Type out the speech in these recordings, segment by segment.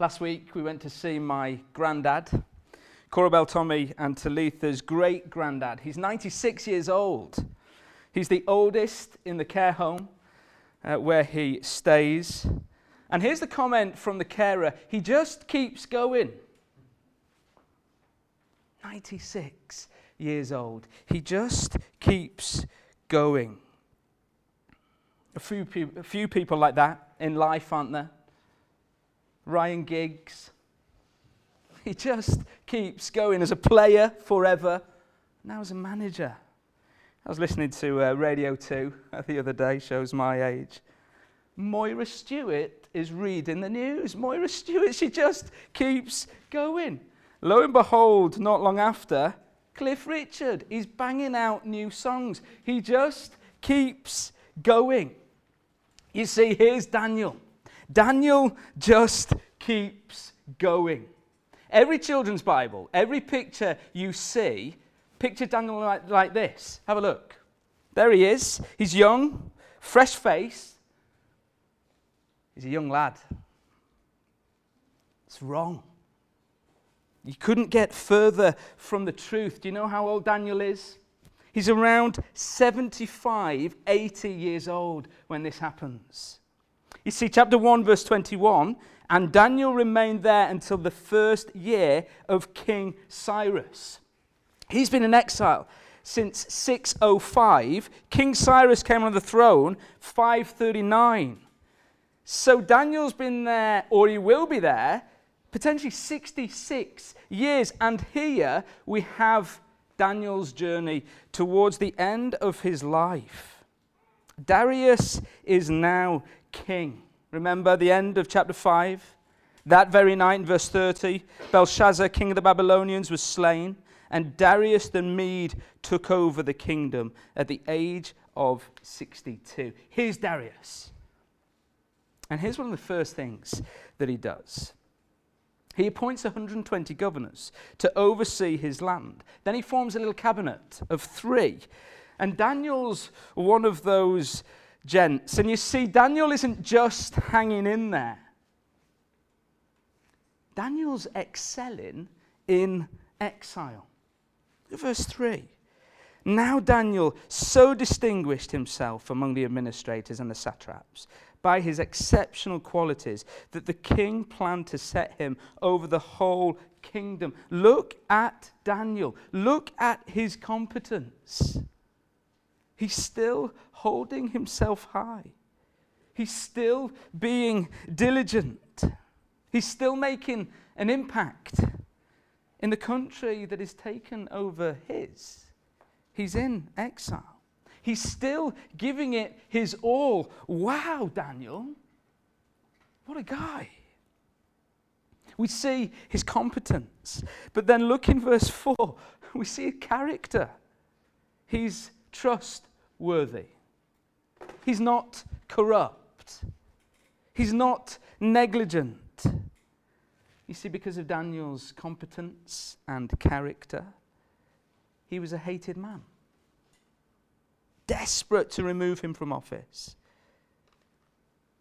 Last week we went to see my granddad, Corabel Tommy and Talitha's great granddad. He's 96 years old. He's the oldest in the care home uh, where he stays. And here's the comment from the carer he just keeps going. 96 years old. He just keeps going. A few, pe- a few people like that in life, aren't there? Ryan Giggs. He just keeps going as a player forever, now as a manager. I was listening to uh, Radio 2 the other day, shows my age. Moira Stuart is reading the news. Moira Stuart, she just keeps going. Lo and behold, not long after, Cliff Richard is banging out new songs. He just keeps going. You see, here's Daniel. Daniel just keeps going. Every children's Bible, every picture you see, picture Daniel like, like this. Have a look. There he is. He's young, fresh face. He's a young lad. It's wrong. You couldn't get further from the truth. Do you know how old Daniel is? He's around 75, 80 years old when this happens. You see, chapter 1, verse 21 and Daniel remained there until the first year of King Cyrus. He's been in exile since 605. King Cyrus came on the throne 539. So Daniel's been there, or he will be there, potentially 66 years. And here we have Daniel's journey towards the end of his life. Darius is now king. Remember the end of chapter 5? That very night, in verse 30, Belshazzar, king of the Babylonians, was slain, and Darius the Mede took over the kingdom at the age of 62. Here's Darius. And here's one of the first things that he does. He appoints 120 governors to oversee his land. Then he forms a little cabinet of three. And Daniel's one of those gents. And you see, Daniel isn't just hanging in there, Daniel's excelling in exile. Verse 3. Now Daniel so distinguished himself among the administrators and the satraps by his exceptional qualities that the king planned to set him over the whole kingdom. Look at Daniel. Look at his competence. He's still holding himself high. He's still being diligent. He's still making an impact in the country that is taken over his. He's in exile. He's still giving it his all. Wow, Daniel. What a guy. We see his competence. But then look in verse 4, we see a character. He's trust worthy. He's not corrupt. He's not negligent. You see, because of Daniel's competence and character, he was a hated man, desperate to remove him from office.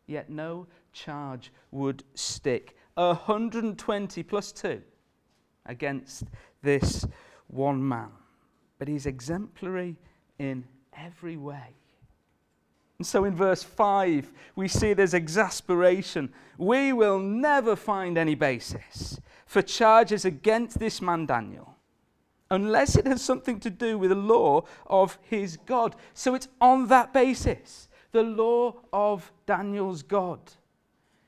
Yet no charge would stick. 120 plus 2 against this one man. But he's exemplary in every way. And so in verse 5, we see there's exasperation. We will never find any basis for charges against this man Daniel unless it has something to do with the law of his God. So it's on that basis, the law of Daniel's God.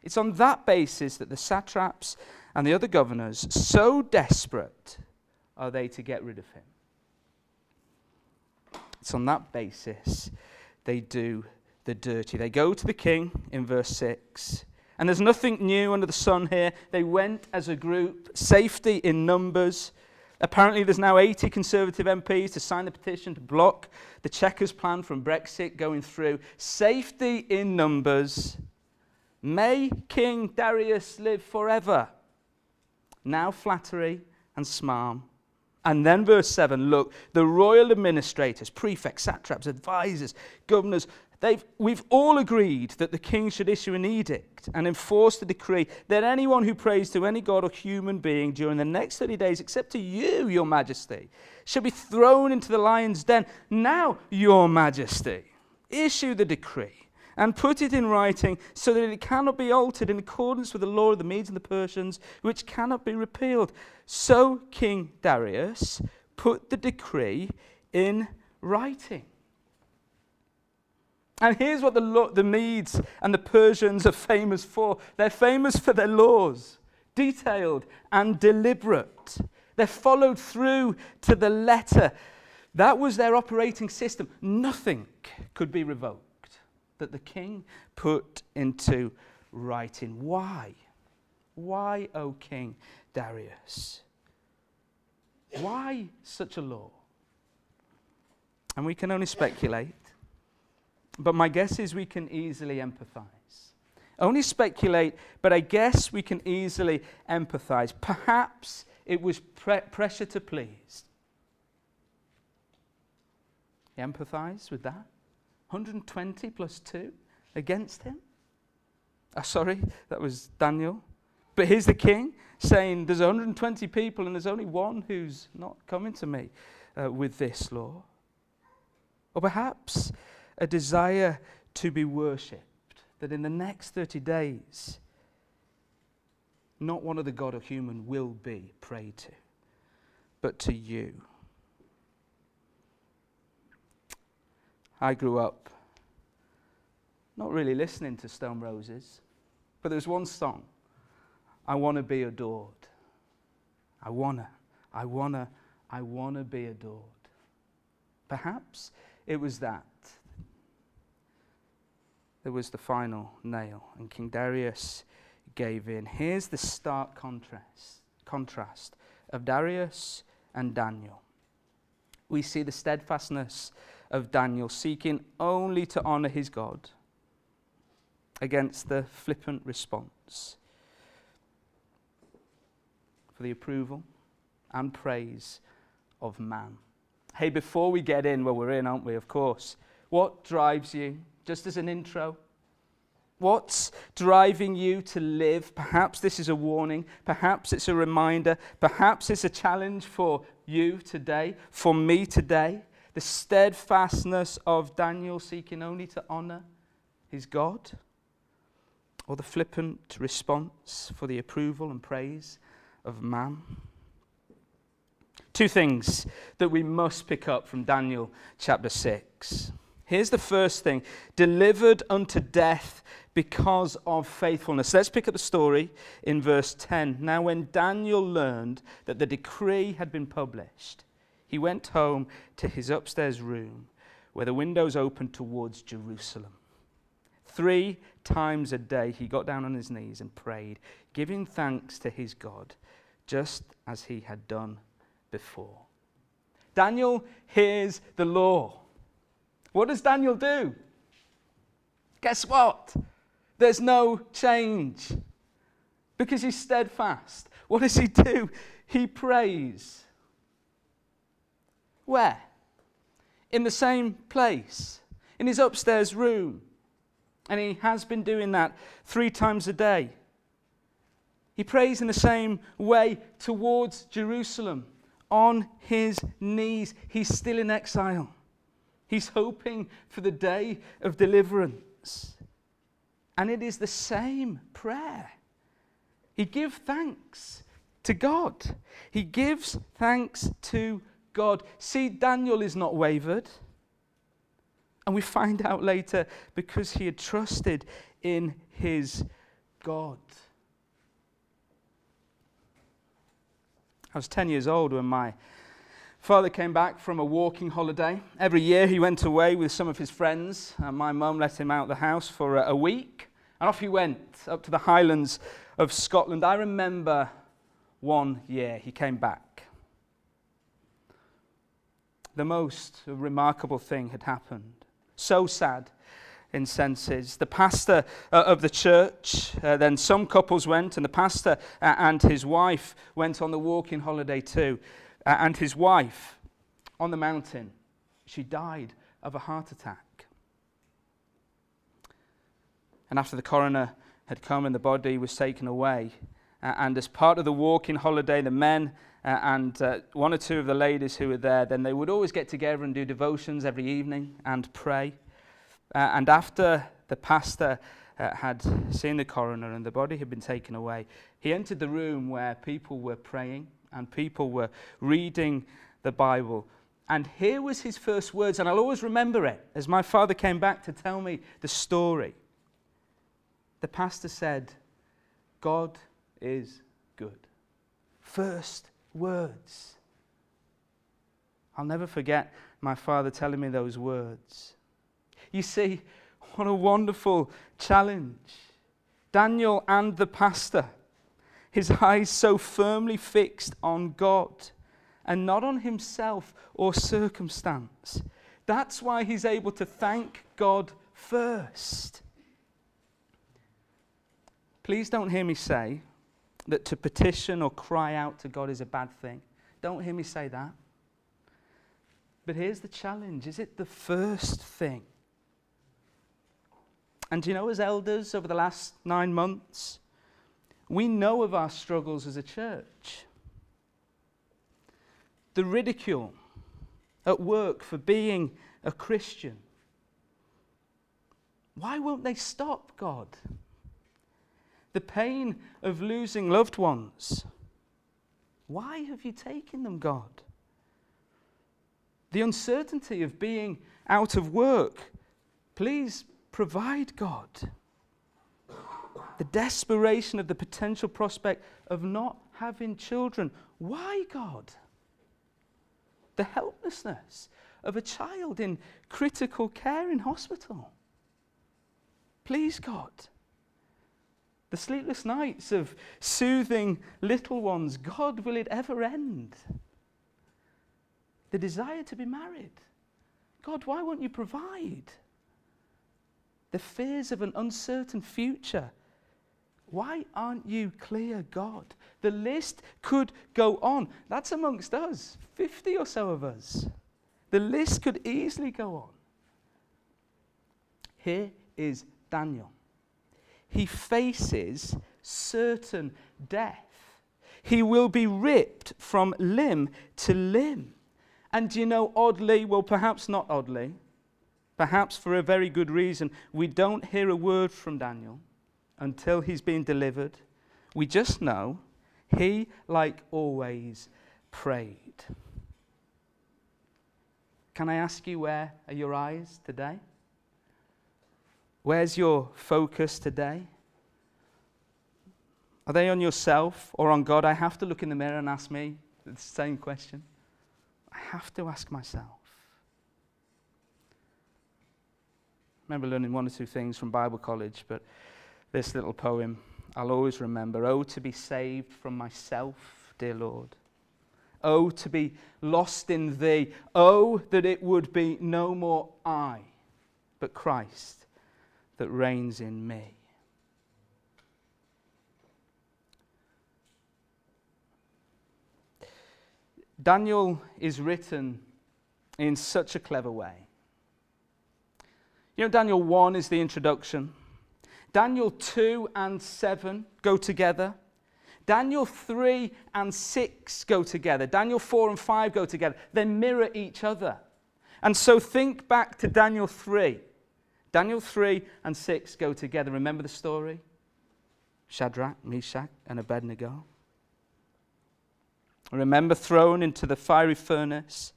It's on that basis that the satraps and the other governors, so desperate are they to get rid of him. It's on that basis they do the dirty. They go to the king in verse 6. And there's nothing new under the sun here. They went as a group, safety in numbers. Apparently, there's now 80 Conservative MPs to sign the petition to block the Chequers plan from Brexit going through. Safety in numbers. May King Darius live forever. Now flattery and smarm. And then verse 7 look, the royal administrators, prefects, satraps, advisors, governors, They've, we've all agreed that the king should issue an edict and enforce the decree that anyone who prays to any god or human being during the next 30 days, except to you, your majesty, shall be thrown into the lion's den. Now, your majesty, issue the decree and put it in writing so that it cannot be altered in accordance with the law of the Medes and the Persians, which cannot be repealed. So King Darius put the decree in writing. And here's what the, the Medes and the Persians are famous for they're famous for their laws, detailed and deliberate. They're followed through to the letter. That was their operating system. Nothing could be revoked that the king put into writing. Why? Why, O King Darius? Why such a law? And we can only speculate. But my guess is we can easily empathize. Only speculate, but I guess we can easily empathize. Perhaps it was pre- pressure to please. Empathize with that? 120 plus 2 against him? Oh, sorry, that was Daniel. But here's the king saying, There's 120 people, and there's only one who's not coming to me uh, with this law. Or perhaps a desire to be worshipped, that in the next 30 days, not one of the God or human will be prayed to, but to you. I grew up not really listening to Stone Roses, but there was one song I want to be adored. I want to, I want to, I want to be adored. Perhaps it was that there was the final nail, and King Darius gave in. Here's the stark contrast, contrast of Darius and Daniel. We see the steadfastness of Daniel seeking only to honor his God against the flippant response for the approval and praise of man. Hey, before we get in, well, we're in, aren't we? Of course. What drives you just as an intro. What's driving you to live? Perhaps this is a warning. Perhaps it's a reminder. Perhaps it's a challenge for you today, for me today. The steadfastness of Daniel seeking only to honor his God, or the flippant response for the approval and praise of man. Two things that we must pick up from Daniel chapter 6. Here's the first thing delivered unto death because of faithfulness. Let's pick up the story in verse 10. Now, when Daniel learned that the decree had been published, he went home to his upstairs room where the windows opened towards Jerusalem. Three times a day he got down on his knees and prayed, giving thanks to his God, just as he had done before. Daniel hears the law. What does Daniel do? Guess what? There's no change because he's steadfast. What does he do? He prays. Where? In the same place, in his upstairs room. And he has been doing that three times a day. He prays in the same way towards Jerusalem, on his knees. He's still in exile. He's hoping for the day of deliverance. And it is the same prayer. He gives thanks to God. He gives thanks to God. See, Daniel is not wavered. And we find out later because he had trusted in his God. I was 10 years old when my Father came back from a walking holiday. Every year he went away with some of his friends, and my mum let him out of the house for a week. And off he went up to the highlands of Scotland. I remember one year he came back. The most remarkable thing had happened. So sad in senses. The pastor uh, of the church, uh, then some couples went, and the pastor uh, and his wife went on the walking holiday too and his wife on the mountain. She died of a heart attack. And after the coroner had come and the body was taken away, uh, and as part of the walking holiday, the men uh, and uh, one or two of the ladies who were there, then they would always get together and do devotions every evening and pray. Uh, and after the pastor uh, had seen the coroner and the body had been taken away, he entered the room where people were praying and people were reading the Bible. And here was his first words, and I'll always remember it as my father came back to tell me the story. The pastor said, God is good. First words. I'll never forget my father telling me those words. You see, what a wonderful challenge. Daniel and the pastor, his eyes so firmly fixed on God and not on himself or circumstance. That's why he's able to thank God first. Please don't hear me say that to petition or cry out to God is a bad thing. Don't hear me say that. But here's the challenge is it the first thing? And you know, as elders over the last nine months, we know of our struggles as a church. The ridicule at work for being a Christian. Why won't they stop, God? The pain of losing loved ones. Why have you taken them, God? The uncertainty of being out of work. Please provide, God. The desperation of the potential prospect of not having children. Why, God? The helplessness of a child in critical care in hospital. Please, God. The sleepless nights of soothing little ones. God, will it ever end? The desire to be married. God, why won't you provide? the fears of an uncertain future. Why aren't you clear, God? The list could go on. That's amongst us, 50 or so of us. The list could easily go on. Here is Daniel. He faces certain death. He will be ripped from limb to limb. And you know, oddly, well, perhaps not oddly, perhaps for a very good reason, we don't hear a word from Daniel until he's been delivered. We just know he, like always, prayed. Can I ask you, where are your eyes today? Where's your focus today? Are they on yourself or on God? I have to look in the mirror and ask me the same question. I have to ask myself. I remember learning one or two things from Bible college, but this little poem I'll always remember. Oh, to be saved from myself, dear Lord. Oh, to be lost in Thee. Oh, that it would be no more I, but Christ that reigns in me. Daniel is written in such a clever way. You know, Daniel 1 is the introduction. Daniel 2 and 7 go together. Daniel 3 and 6 go together. Daniel 4 and 5 go together. They mirror each other. And so think back to Daniel 3. Daniel 3 and 6 go together. Remember the story? Shadrach, Meshach, and Abednego. Remember thrown into the fiery furnace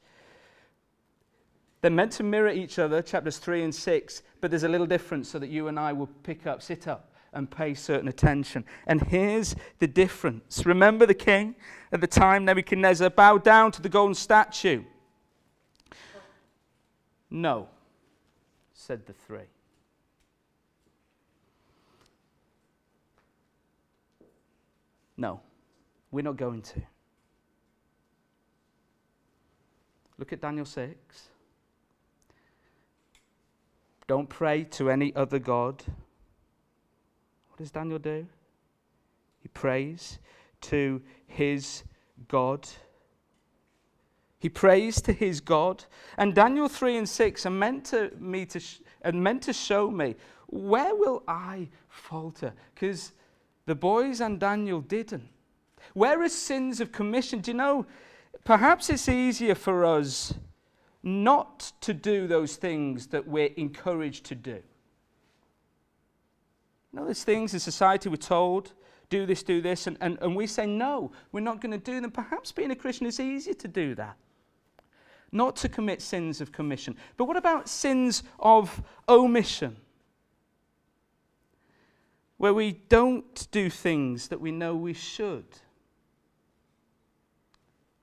they're meant to mirror each other, chapters 3 and 6, but there's a little difference so that you and I will pick up, sit up, and pay certain attention. And here's the difference. Remember the king at the time, Nebuchadnezzar, bowed down to the golden statue? No, said the three. No, we're not going to. Look at Daniel 6. Don't pray to any other God. What does Daniel do? He prays to his God. He prays to his God. And Daniel 3 and 6 are meant to me to sh- meant to show me where will I falter? Because the boys and Daniel didn't. Where are sins of commission? Do you know, perhaps it's easier for us not to do those things that we're encouraged to do. You know, there's things in society we're told, do this, do this, and, and, and we say, no, we're not going to do them. Perhaps being a Christian is easier to do that. Not to commit sins of commission. But what about sins of omission? Where we don't do things that we know we should.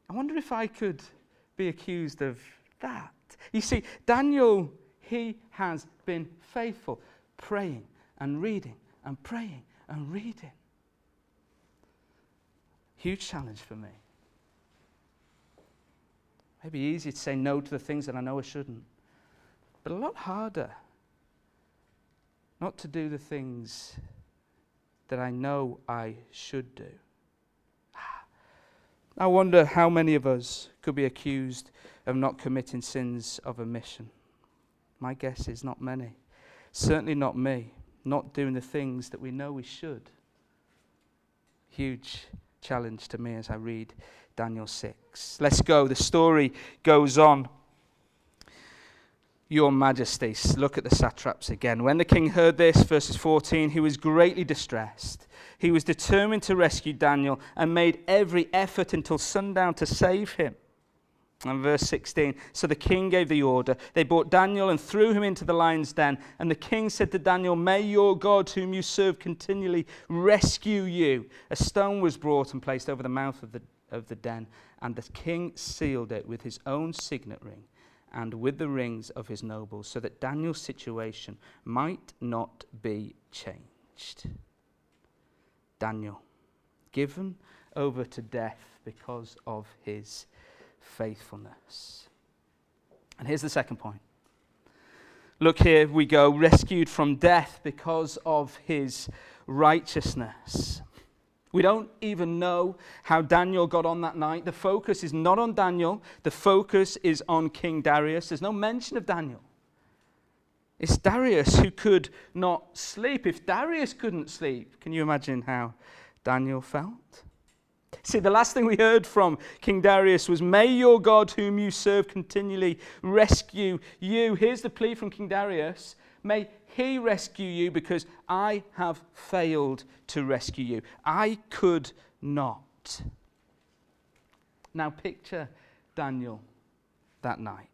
I wonder if I could be accused of that. You see, Daniel, he has been faithful, praying and reading and praying and reading. Huge challenge for me. Maybe easier to say no to the things that I know I shouldn't, but a lot harder not to do the things that I know I should do. Ah. I wonder how many of us could be accused of not committing sins of omission. My guess is not many. Certainly not me, not doing the things that we know we should. Huge challenge to me as I read Daniel 6. Let's go. The story goes on. Your Majesty, look at the satraps again. When the king heard this, verses 14, he was greatly distressed. He was determined to rescue Daniel and made every effort until sundown to save him. And verse 16 So the king gave the order. They brought Daniel and threw him into the lion's den. And the king said to Daniel, May your God, whom you serve continually, rescue you. A stone was brought and placed over the mouth of the, of the den. And the king sealed it with his own signet ring and with the rings of his nobles, so that Daniel's situation might not be changed. Daniel, given over to death because of his faithfulness. And here's the second point. Look, here we go, rescued from death because of his righteousness. We don't even know how Daniel got on that night. The focus is not on Daniel, the focus is on King Darius. There's no mention of Daniel. It's Darius who could not sleep. If Darius couldn't sleep, can you imagine how Daniel felt? See, the last thing we heard from King Darius was, May your God, whom you serve continually, rescue you. Here's the plea from King Darius May he rescue you because I have failed to rescue you. I could not. Now, picture Daniel that night.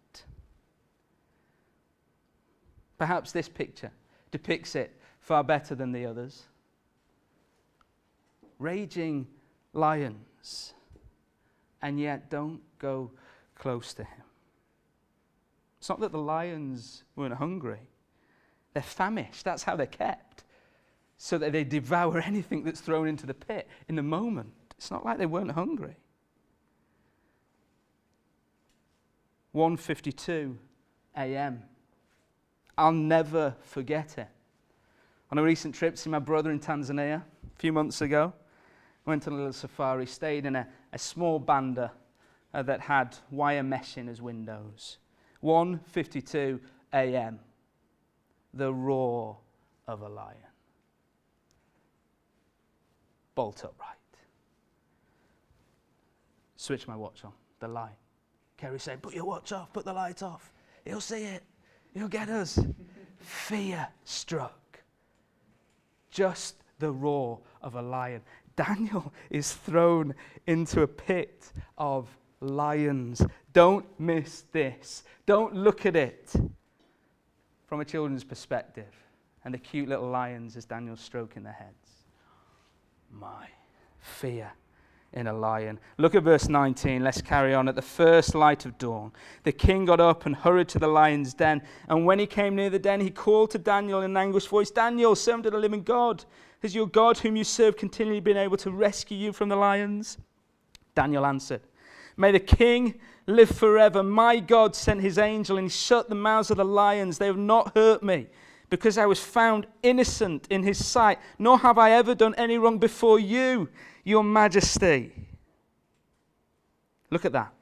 Perhaps this picture depicts it far better than the others. Raging lions, and yet don't go close to him. It's not that the lions weren't hungry, they're famished. That's how they're kept, so that they devour anything that's thrown into the pit in the moment. It's not like they weren't hungry. 1:52 a.m. I'll never forget it. On a recent trip to see my brother in Tanzania a few months ago, went on a little safari, stayed in a, a small banda uh, that had wire mesh in as windows. 1.52 a.m. The roar of a lion. Bolt upright. Switch my watch on. The light. Kerry saying, put your watch off, put the light off. He'll see it. He'll get us. Fear struck. Just the roar of a lion. Daniel is thrown into a pit of lions. Don't miss this. Don't look at it from a children's perspective and the cute little lions as Daniel's stroking their heads. My fear in a lion. Look at verse 19. Let's carry on. At the first light of dawn, the king got up and hurried to the lion's den. And when he came near the den, he called to Daniel in an anguished voice Daniel, servant of the living God, has your God, whom you serve, continually been able to rescue you from the lions? Daniel answered, May the king live forever. My God sent his angel and he shut the mouths of the lions. They have not hurt me because I was found innocent in his sight, nor have I ever done any wrong before you, your majesty. Look at that.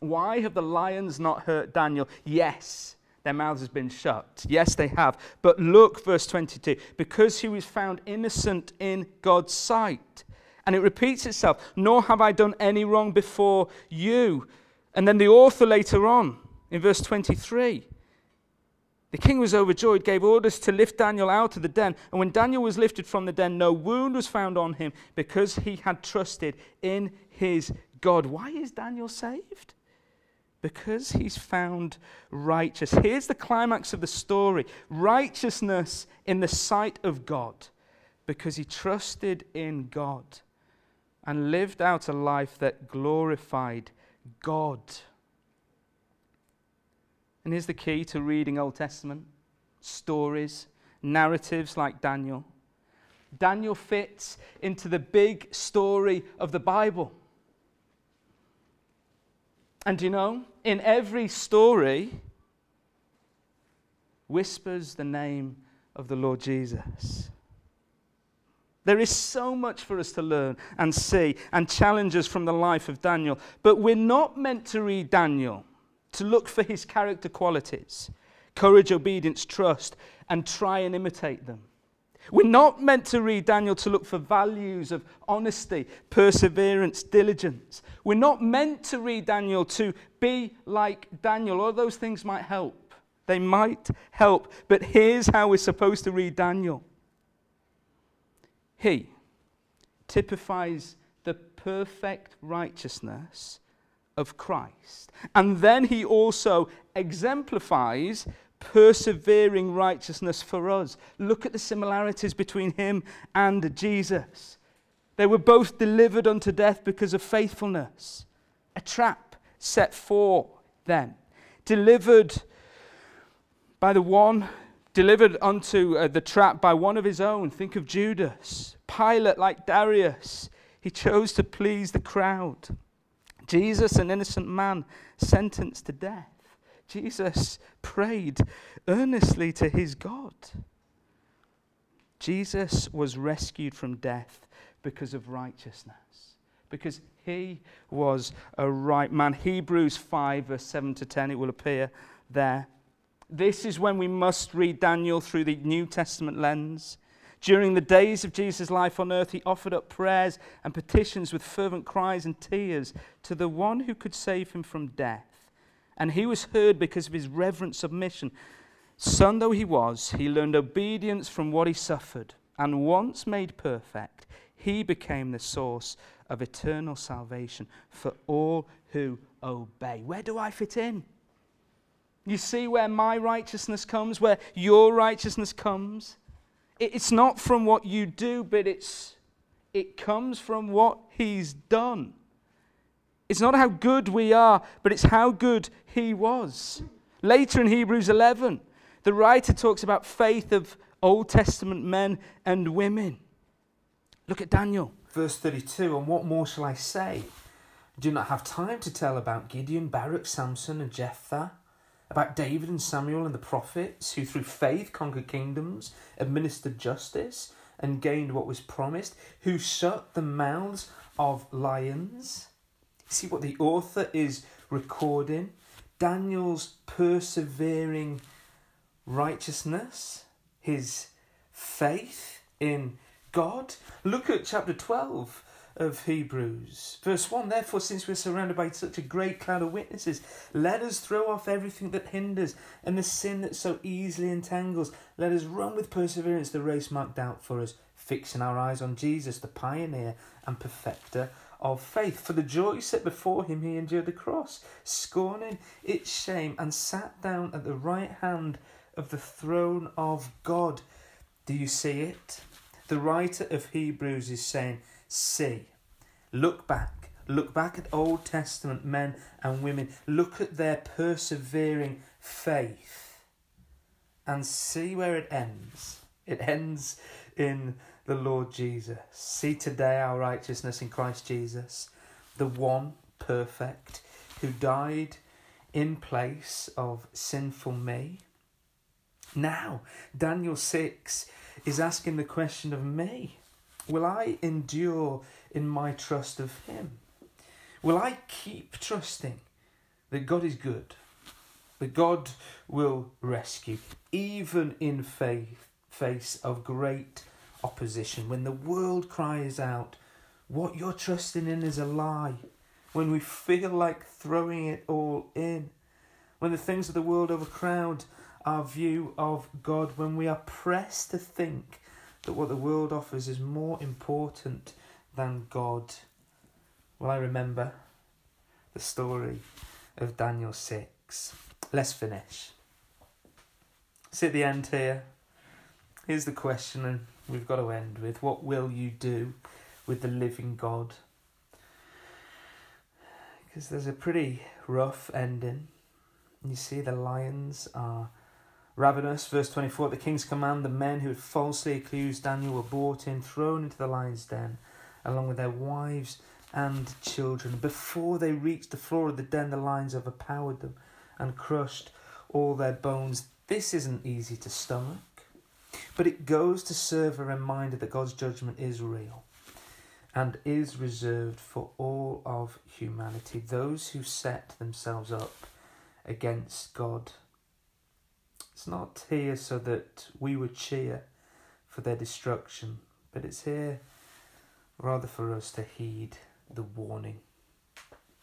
Why have the lions not hurt Daniel? Yes, their mouths has been shut. Yes, they have. But look, verse 22 because he was found innocent in God's sight. And it repeats itself, nor have I done any wrong before you. And then the author later on, in verse 23, the king was overjoyed, gave orders to lift Daniel out of the den. And when Daniel was lifted from the den, no wound was found on him because he had trusted in his God. Why is Daniel saved? Because he's found righteous. Here's the climax of the story righteousness in the sight of God because he trusted in God and lived out a life that glorified God. And here's the key to reading Old Testament stories, narratives like Daniel. Daniel fits into the big story of the Bible. And you know, in every story, whispers the name of the Lord Jesus. There is so much for us to learn and see and challenge us from the life of Daniel. But we're not meant to read Daniel to look for his character qualities courage, obedience, trust, and try and imitate them. We're not meant to read Daniel to look for values of honesty, perseverance, diligence. We're not meant to read Daniel to be like Daniel. All those things might help. They might help. But here's how we're supposed to read Daniel he typifies the perfect righteousness of Christ. And then he also exemplifies persevering righteousness for us. Look at the similarities between him and Jesus. They were both delivered unto death because of faithfulness, a trap set for them, delivered by the one delivered unto uh, the trap by one of his own. Think of Judas. Pilate, like Darius, he chose to please the crowd. Jesus, an innocent man, sentenced to death. Jesus prayed earnestly to his God. Jesus was rescued from death because of righteousness, because he was a right man. Hebrews 5, verse 7 to 10, it will appear there. This is when we must read Daniel through the New Testament lens. During the days of Jesus' life on earth, he offered up prayers and petitions with fervent cries and tears to the one who could save him from death. And he was heard because of his reverent submission. Son though he was, he learned obedience from what he suffered. And once made perfect, he became the source of eternal salvation for all who obey. Where do I fit in? You see where my righteousness comes, where your righteousness comes? It's not from what you do, but it's, it comes from what He's done. It's not how good we are, but it's how good He was. Later in Hebrews 11, the writer talks about faith of Old Testament men and women. Look at Daniel. Verse 32 And what more shall I say? I do not have time to tell about Gideon, Barak, Samson, and Jephthah about David and Samuel and the prophets who through faith conquered kingdoms, administered justice, and gained what was promised, who shut the mouths of lions. See what the author is recording Daniel's persevering righteousness, his faith in God. Look at chapter 12 of Hebrews. Verse 1 Therefore, since we're surrounded by such a great cloud of witnesses, let us throw off everything that hinders and the sin that so easily entangles. Let us run with perseverance the race marked out for us, fixing our eyes on Jesus, the pioneer and perfecter of faith. For the joy set before him, he endured the cross, scorning its shame, and sat down at the right hand of the throne of God. Do you see it? The writer of Hebrews is saying, see. Look back. Look back at Old Testament men and women. Look at their persevering faith and see where it ends. It ends in the Lord Jesus. See today our righteousness in Christ Jesus, the one perfect who died in place of sinful me. Now, Daniel 6 is asking the question of me Will I endure in my trust of Him? Will I keep trusting that God is good that God will rescue, even in faith, face of great opposition. When the world cries out, what you're trusting in is a lie. When we feel like throwing it all in. When the things of the world overcrowd our view of God. When we are pressed to think that what the world offers is more important than God. Well, I remember the story of Daniel 6. Let's finish. See at the end here. Here's the question, and we've got to end with What will you do with the living God? Because there's a pretty rough ending. You see, the lions are ravenous. Verse 24 At the king's command, the men who had falsely accused Daniel were brought in, thrown into the lion's den, along with their wives and children. Before they reached the floor of the den, the lions overpowered them and crushed all their bones. This isn't easy to stomach, but it goes to serve a reminder that God's judgment is real and is reserved for all of humanity, those who set themselves up against God. It's not here so that we would cheer for their destruction, but it's here rather for us to heed the warning.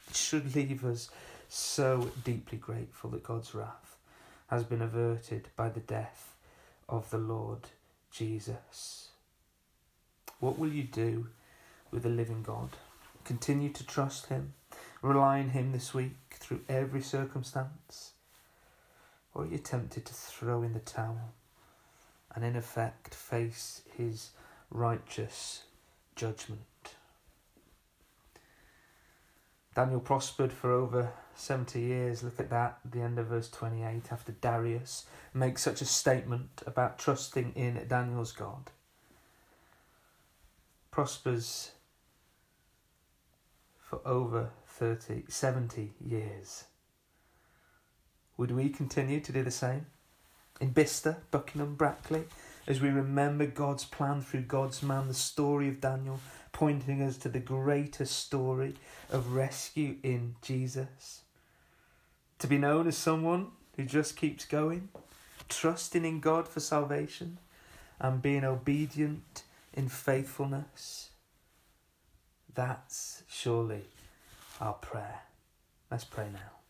It should leave us so deeply grateful that God's wrath has been averted by the death of the Lord Jesus. What will you do with the living God? Continue to trust Him, rely on Him this week through every circumstance? Or are you tempted to throw in the towel and, in effect, face His righteous judgment? Daniel prospered for over 70 years. Look at that, the end of verse 28, after Darius makes such a statement about trusting in Daniel's God. Prospers for over 30, 70 years. Would we continue to do the same? In Bicester, Buckingham, Brackley, as we remember God's plan through God's man, the story of Daniel, pointing us to the greater story of rescue in Jesus. To be known as someone who just keeps going, trusting in God for salvation, and being obedient in faithfulness. That's surely our prayer. Let's pray now.